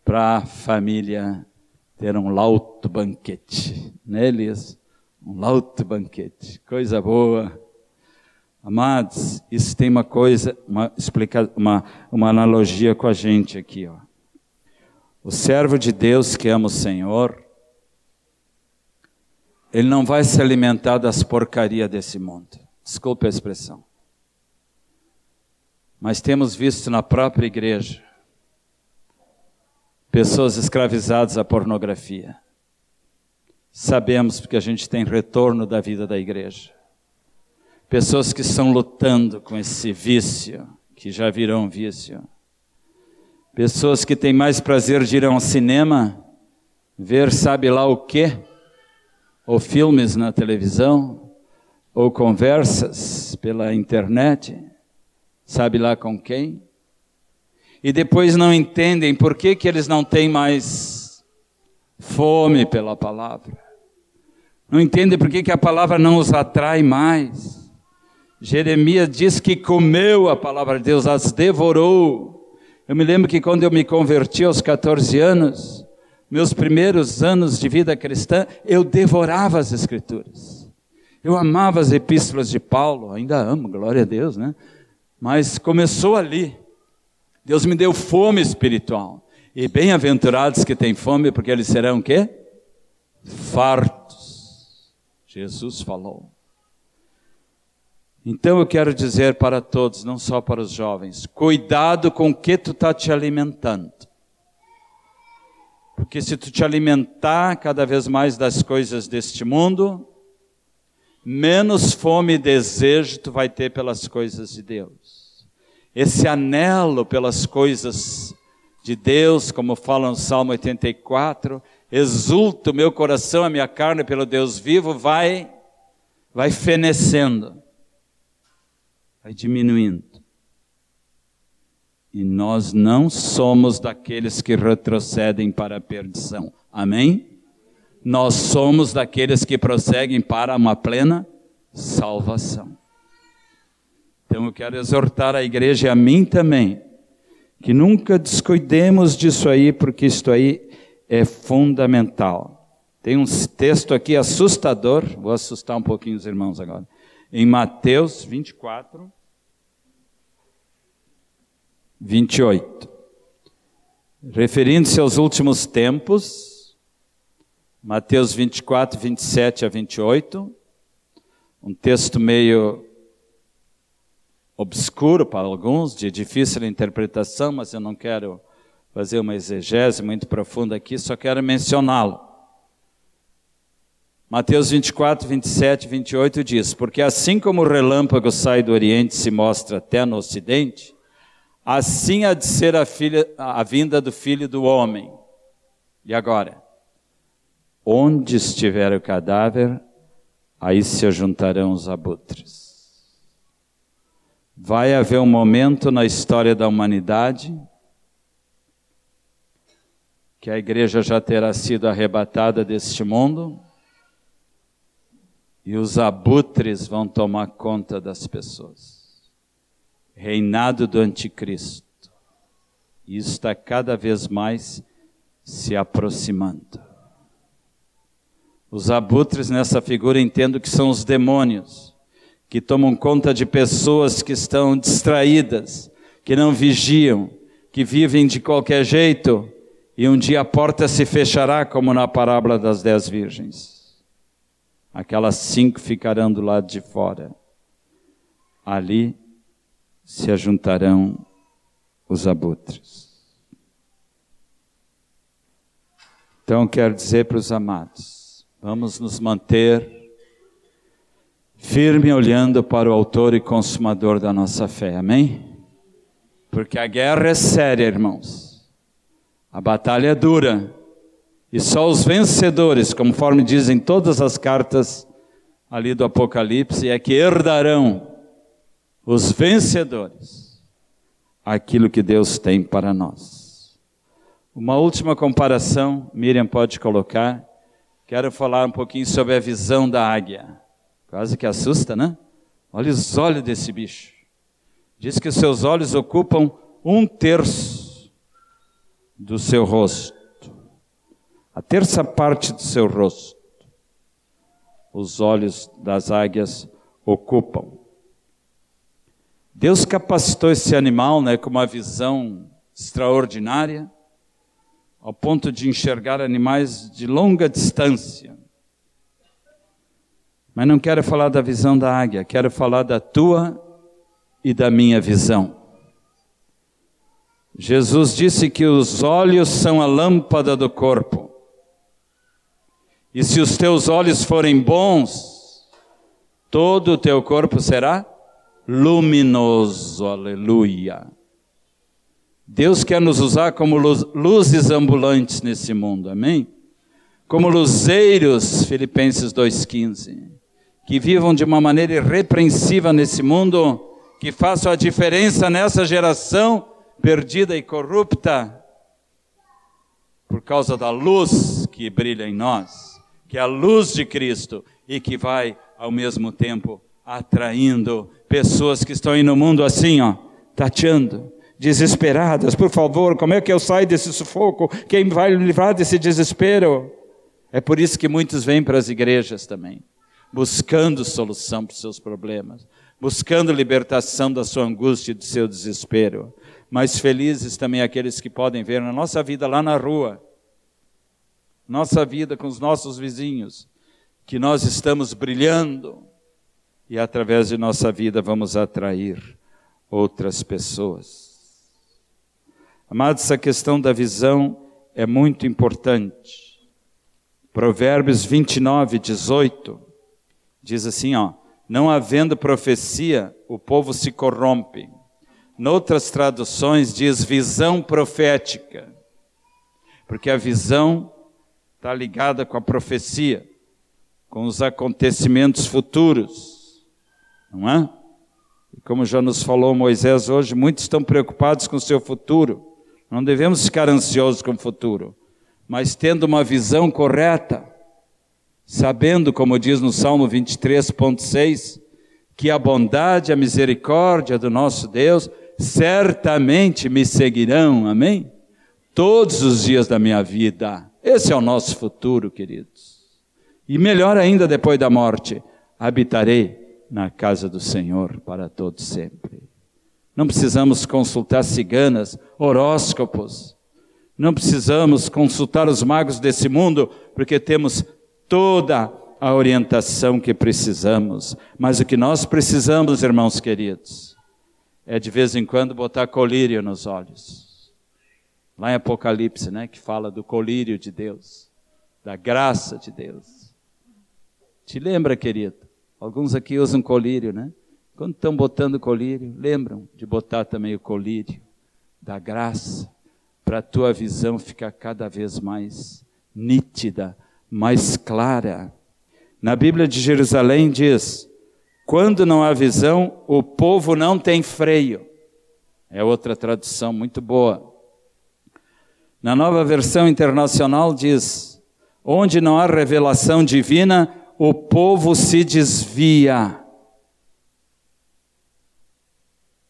para a família ter um lauto banquete, Elias? Um lauto banquete, coisa boa. Amados, isso tem uma coisa, uma, explica, uma, uma analogia com a gente aqui, ó. O servo de Deus que ama o Senhor, ele não vai se alimentar das porcarias desse mundo. Desculpe a expressão. Mas temos visto na própria igreja pessoas escravizadas à pornografia. Sabemos porque a gente tem retorno da vida da igreja. Pessoas que estão lutando com esse vício, que já virou um vício. Pessoas que têm mais prazer de ir ao cinema, ver sabe lá o quê, ou filmes na televisão, ou conversas pela internet, sabe lá com quem, e depois não entendem por que, que eles não têm mais fome pela palavra. Não entendem por que, que a palavra não os atrai mais. Jeremias diz que comeu a palavra de Deus, as devorou. Eu me lembro que quando eu me converti aos 14 anos, meus primeiros anos de vida cristã, eu devorava as Escrituras. Eu amava as epístolas de Paulo, ainda amo, glória a Deus, né? Mas começou ali. Deus me deu fome espiritual. E bem-aventurados que têm fome, porque eles serão o quê? Fartos. Jesus falou. Então eu quero dizer para todos, não só para os jovens, cuidado com o que tu está te alimentando. Porque se tu te alimentar cada vez mais das coisas deste mundo, menos fome e desejo tu vai ter pelas coisas de Deus. Esse anelo pelas coisas de Deus, como fala no Salmo 84, exulta o meu coração, a minha carne pelo Deus vivo, vai vai fenecendo vai diminuindo. E nós não somos daqueles que retrocedem para a perdição. Amém? Nós somos daqueles que prosseguem para uma plena salvação. Então eu quero exortar a igreja e a mim também, que nunca descuidemos disso aí, porque isso aí é fundamental. Tem um texto aqui assustador, vou assustar um pouquinho os irmãos agora em Mateus 24, 28. Referindo-se aos últimos tempos, Mateus 24, 27 a 28, um texto meio obscuro para alguns, de difícil interpretação, mas eu não quero fazer uma exegese muito profunda aqui, só quero mencioná-lo. Mateus 24, 27 28 diz: Porque assim como o relâmpago sai do Oriente e se mostra até no Ocidente, assim há de ser a, filha, a vinda do Filho do Homem. E agora? Onde estiver o cadáver, aí se ajuntarão os abutres. Vai haver um momento na história da humanidade que a igreja já terá sido arrebatada deste mundo e os abutres vão tomar conta das pessoas. Reinado do anticristo. E está cada vez mais se aproximando. Os abutres nessa figura entendo que são os demônios, que tomam conta de pessoas que estão distraídas, que não vigiam, que vivem de qualquer jeito, e um dia a porta se fechará, como na parábola das dez virgens aquelas cinco ficarão do lado de fora. Ali se ajuntarão os abutres. Então quero dizer para os amados, vamos nos manter firme olhando para o autor e consumador da nossa fé. Amém? Porque a guerra é séria, irmãos. A batalha é dura. E só os vencedores, conforme dizem todas as cartas ali do Apocalipse, é que herdarão os vencedores aquilo que Deus tem para nós. Uma última comparação, Miriam pode colocar. Quero falar um pouquinho sobre a visão da águia. Quase que assusta, né? Olha os olhos desse bicho. Diz que seus olhos ocupam um terço do seu rosto, a terça parte do seu rosto. Os olhos das águias ocupam. Deus capacitou esse animal né, com uma visão extraordinária, ao ponto de enxergar animais de longa distância. Mas não quero falar da visão da águia, quero falar da tua e da minha visão. Jesus disse que os olhos são a lâmpada do corpo. E se os teus olhos forem bons, todo o teu corpo será luminoso. Aleluia. Deus quer nos usar como luzes ambulantes nesse mundo, amém? Como luzeiros, Filipenses 2,15, que vivam de uma maneira irrepreensível nesse mundo, que façam a diferença nessa geração perdida e corrupta, por causa da luz que brilha em nós, que é a luz de Cristo e que vai, ao mesmo tempo, atraindo pessoas que estão aí no mundo assim, ó, tateando, desesperadas. Por favor, como é que eu saio desse sufoco? Quem vai me livrar desse desespero? É por isso que muitos vêm para as igrejas também, buscando solução para os seus problemas, buscando libertação da sua angústia e do seu desespero. Mas felizes também aqueles que podem ver na nossa vida lá na rua, nossa vida com os nossos vizinhos, que nós estamos brilhando e através de nossa vida vamos atrair outras pessoas. Amados, essa questão da visão é muito importante. Provérbios 29, 18 diz assim, ó: não havendo profecia, o povo se corrompe. Noutras traduções diz visão profética, porque a visão está ligada com a profecia, com os acontecimentos futuros, não é? E como já nos falou Moisés hoje, muitos estão preocupados com o seu futuro. Não devemos ficar ansiosos com o futuro, mas tendo uma visão correta, sabendo, como diz no Salmo 23.6, que a bondade e a misericórdia do nosso Deus certamente me seguirão, amém? Todos os dias da minha vida. Esse é o nosso futuro, queridos. E melhor ainda depois da morte, habitarei na casa do Senhor para todo sempre. Não precisamos consultar ciganas, horóscopos. Não precisamos consultar os magos desse mundo, porque temos toda a orientação que precisamos. Mas o que nós precisamos, irmãos queridos, é de vez em quando botar colírio nos olhos. Lá em Apocalipse, né, que fala do colírio de Deus, da graça de Deus. Te lembra, querido? Alguns aqui usam colírio, né? Quando estão botando colírio, lembram de botar também o colírio da graça, para a tua visão ficar cada vez mais nítida, mais clara. Na Bíblia de Jerusalém diz: quando não há visão, o povo não tem freio. É outra tradução muito boa. Na nova versão internacional diz: onde não há revelação divina, o povo se desvia.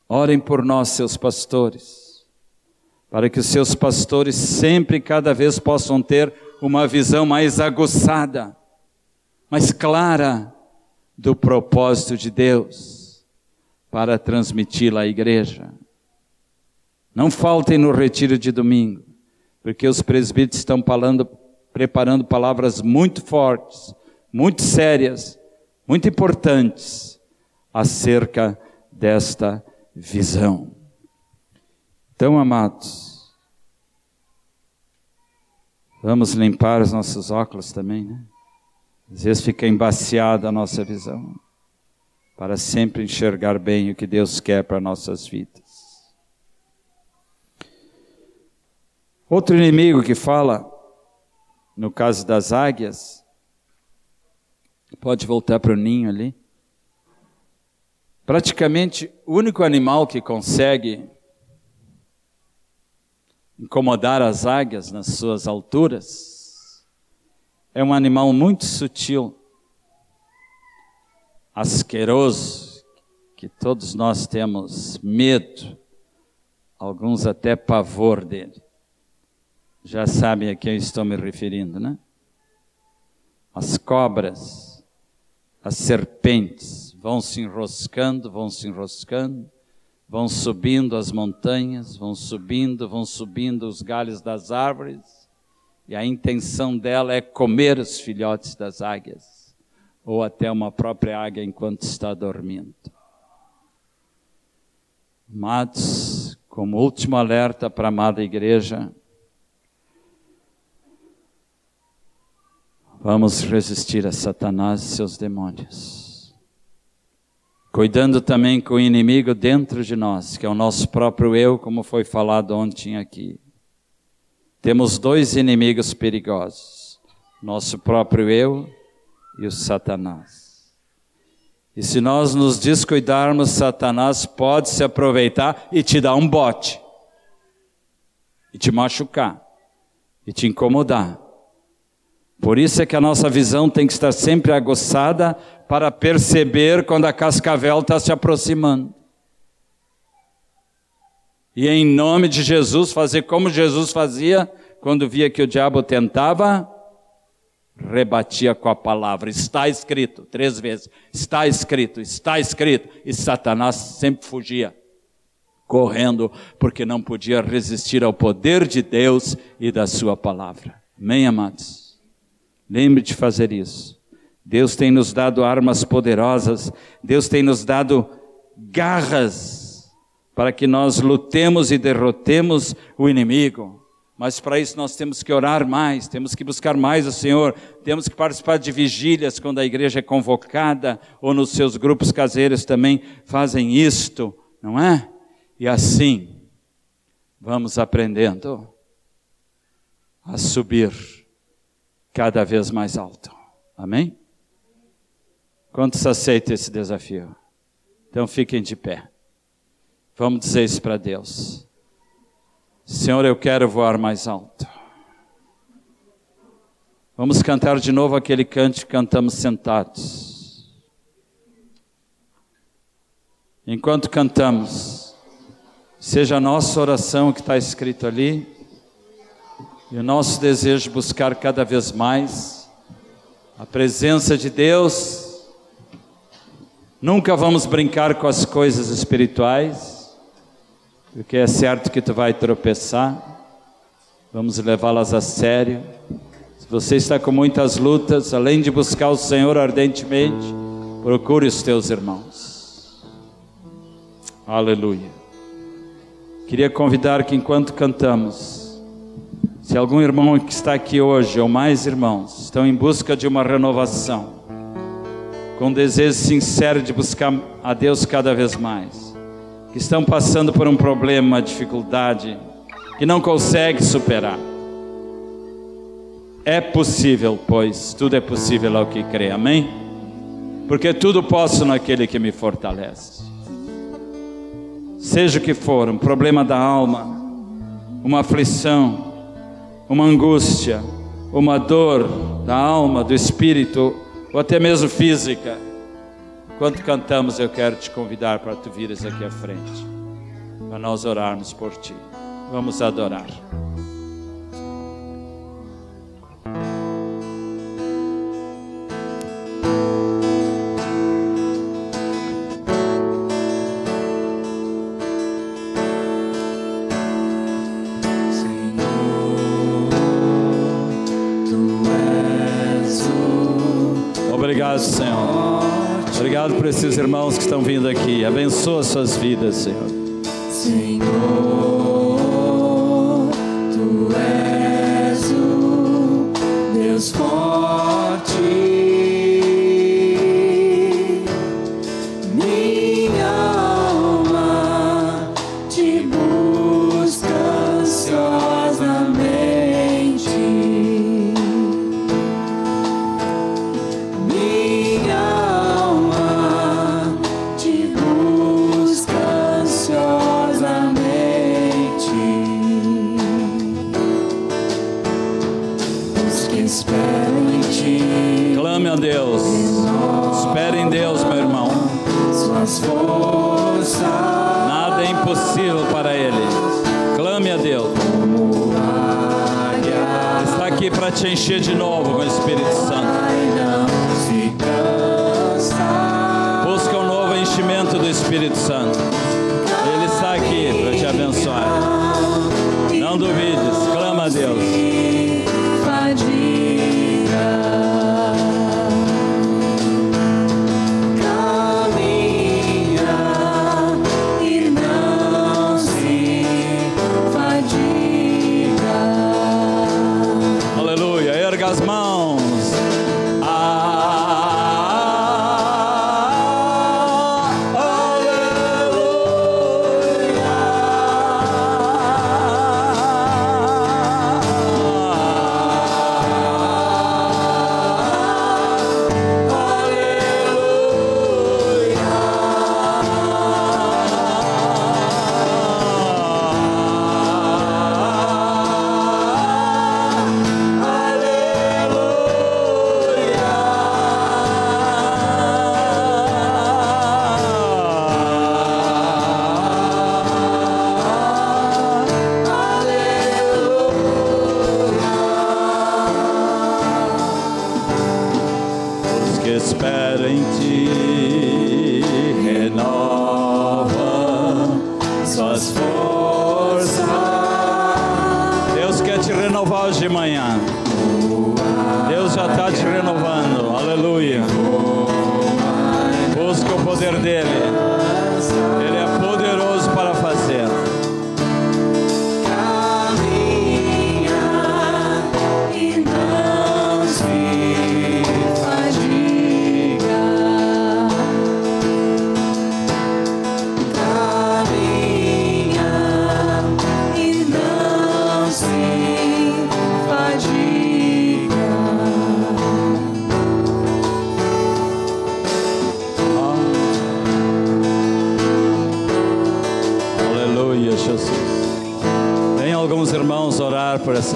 Orem por nós, seus pastores, para que os seus pastores sempre, cada vez, possam ter uma visão mais aguçada, mais clara do propósito de Deus para transmiti-la à igreja. Não faltem no retiro de domingo, porque os presbíteros estão falando, preparando palavras muito fortes, muito sérias, muito importantes acerca desta visão. Então, amados, vamos limpar os nossos óculos também, né? Às vezes fica embaciada a nossa visão, para sempre enxergar bem o que Deus quer para nossas vidas. Outro inimigo que fala no caso das águias, pode voltar para o ninho ali. Praticamente o único animal que consegue incomodar as águias nas suas alturas é um animal muito sutil, asqueroso, que todos nós temos medo, alguns até pavor dele. Já sabem a quem eu estou me referindo, né? As cobras, as serpentes vão se enroscando, vão se enroscando, vão subindo as montanhas, vão subindo, vão subindo os galhos das árvores, e a intenção dela é comer os filhotes das águias, ou até uma própria águia enquanto está dormindo. Amados, como último alerta para a amada igreja, Vamos resistir a Satanás e seus demônios. Cuidando também com o inimigo dentro de nós, que é o nosso próprio eu, como foi falado ontem aqui. Temos dois inimigos perigosos: nosso próprio eu e o Satanás. E se nós nos descuidarmos, Satanás pode se aproveitar e te dar um bote, e te machucar, e te incomodar por isso é que a nossa visão tem que estar sempre aguçada para perceber quando a cascavel está se aproximando. E em nome de Jesus, fazer como Jesus fazia quando via que o diabo tentava, rebatia com a palavra: está escrito, três vezes: está escrito, está escrito. E Satanás sempre fugia, correndo, porque não podia resistir ao poder de Deus e da Sua palavra. Amém, amados? Lembre de fazer isso. Deus tem nos dado armas poderosas, Deus tem nos dado garras para que nós lutemos e derrotemos o inimigo. Mas para isso nós temos que orar mais, temos que buscar mais o Senhor, temos que participar de vigílias quando a igreja é convocada, ou nos seus grupos caseiros também fazem isto, não é? E assim vamos aprendendo a subir cada vez mais alto. Amém? Quantos aceitam esse desafio? Então fiquem de pé. Vamos dizer isso para Deus. Senhor, eu quero voar mais alto. Vamos cantar de novo aquele canto que cantamos sentados. Enquanto cantamos, seja a nossa oração que está escrito ali. E o nosso desejo buscar cada vez mais a presença de Deus. Nunca vamos brincar com as coisas espirituais, porque é certo que tu vai tropeçar. Vamos levá-las a sério. Se você está com muitas lutas, além de buscar o Senhor ardentemente, procure os teus irmãos. Aleluia. Queria convidar que enquanto cantamos, se algum irmão que está aqui hoje, ou mais irmãos, estão em busca de uma renovação, com desejo sincero de buscar a Deus cada vez mais, que estão passando por um problema, uma dificuldade, que não consegue superar. É possível, pois tudo é possível ao que crê, amém? Porque tudo posso naquele que me fortalece. Seja o que for, um problema da alma, uma aflição, uma angústia, uma dor da alma, do espírito, ou até mesmo física. Quando cantamos, eu quero te convidar para tu vires aqui à frente, para nós orarmos por ti. Vamos adorar. Obrigado, Senhor. Obrigado por esses irmãos que estão vindo aqui. Abençoa suas vidas, Senhor. Senhor, original.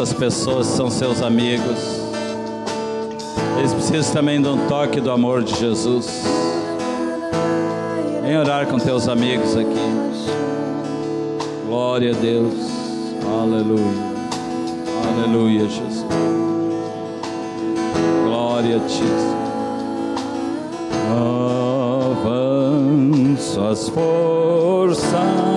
essas pessoas são seus amigos. Eles precisam também de um toque do amor de Jesus. Vem orar com teus amigos aqui. Glória a Deus. Aleluia. Aleluia, Jesus. Glória a ti. Avanço as forças.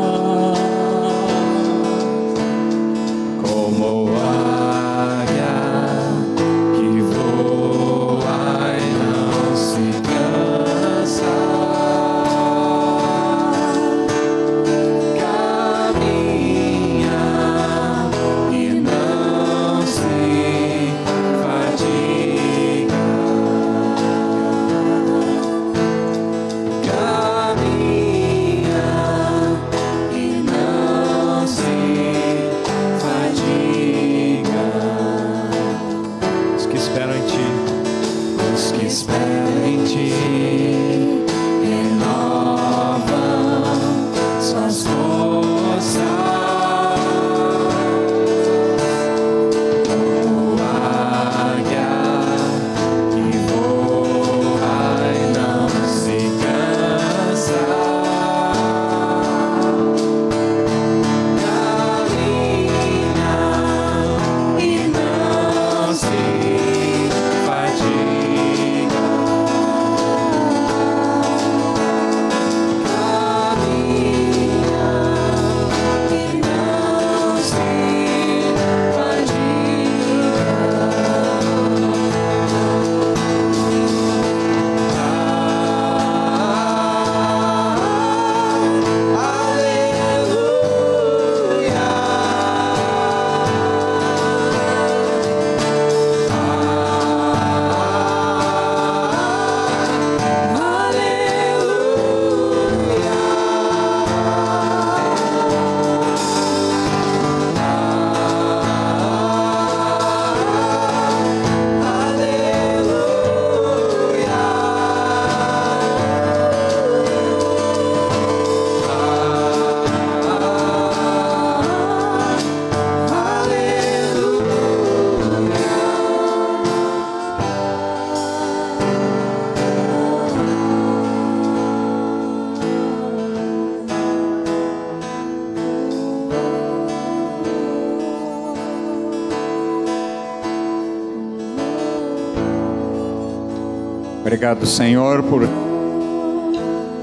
Obrigado, Senhor, por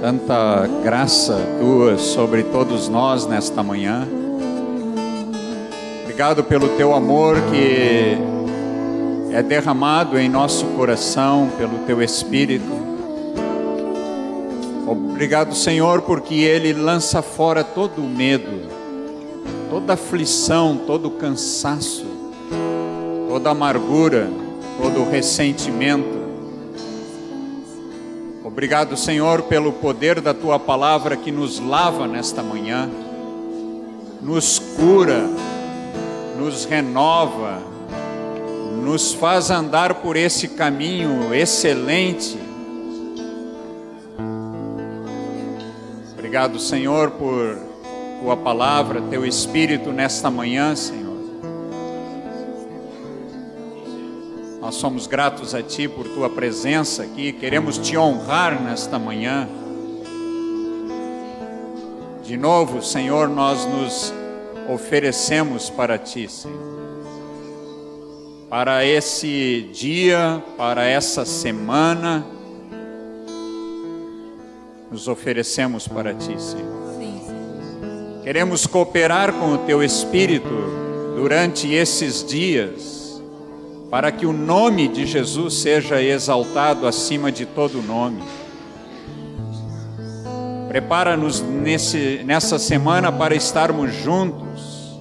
tanta graça tua sobre todos nós nesta manhã. Obrigado pelo teu amor que é derramado em nosso coração pelo teu Espírito. Obrigado, Senhor, porque Ele lança fora todo o medo, toda aflição, todo cansaço, toda amargura, todo ressentimento Obrigado, Senhor, pelo poder da tua palavra que nos lava nesta manhã, nos cura, nos renova, nos faz andar por esse caminho excelente. Obrigado, Senhor, por tua palavra, teu espírito nesta manhã, Senhor. Nós somos gratos a Ti por Tua presença aqui, queremos Te honrar nesta manhã. De novo, Senhor, nós nos oferecemos para Ti, Senhor. Para esse dia, para essa semana, nos oferecemos para Ti, Senhor. Queremos cooperar com o Teu Espírito durante esses dias para que o nome de Jesus seja exaltado acima de todo nome. Prepara-nos nessa semana para estarmos juntos,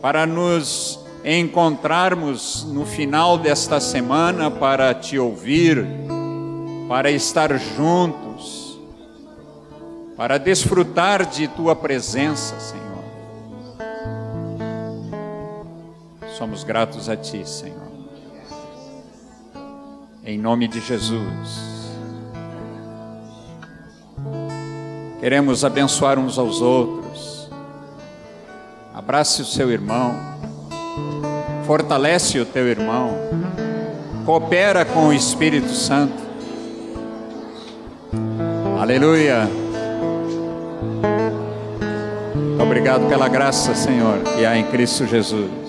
para nos encontrarmos no final desta semana para te ouvir, para estar juntos, para desfrutar de tua presença, Senhor. Somos gratos a ti, Senhor em nome de Jesus. Queremos abençoar uns aos outros. Abrace o seu irmão, fortalece o teu irmão, coopera com o Espírito Santo. Aleluia. Obrigado pela graça, Senhor, que há em Cristo Jesus.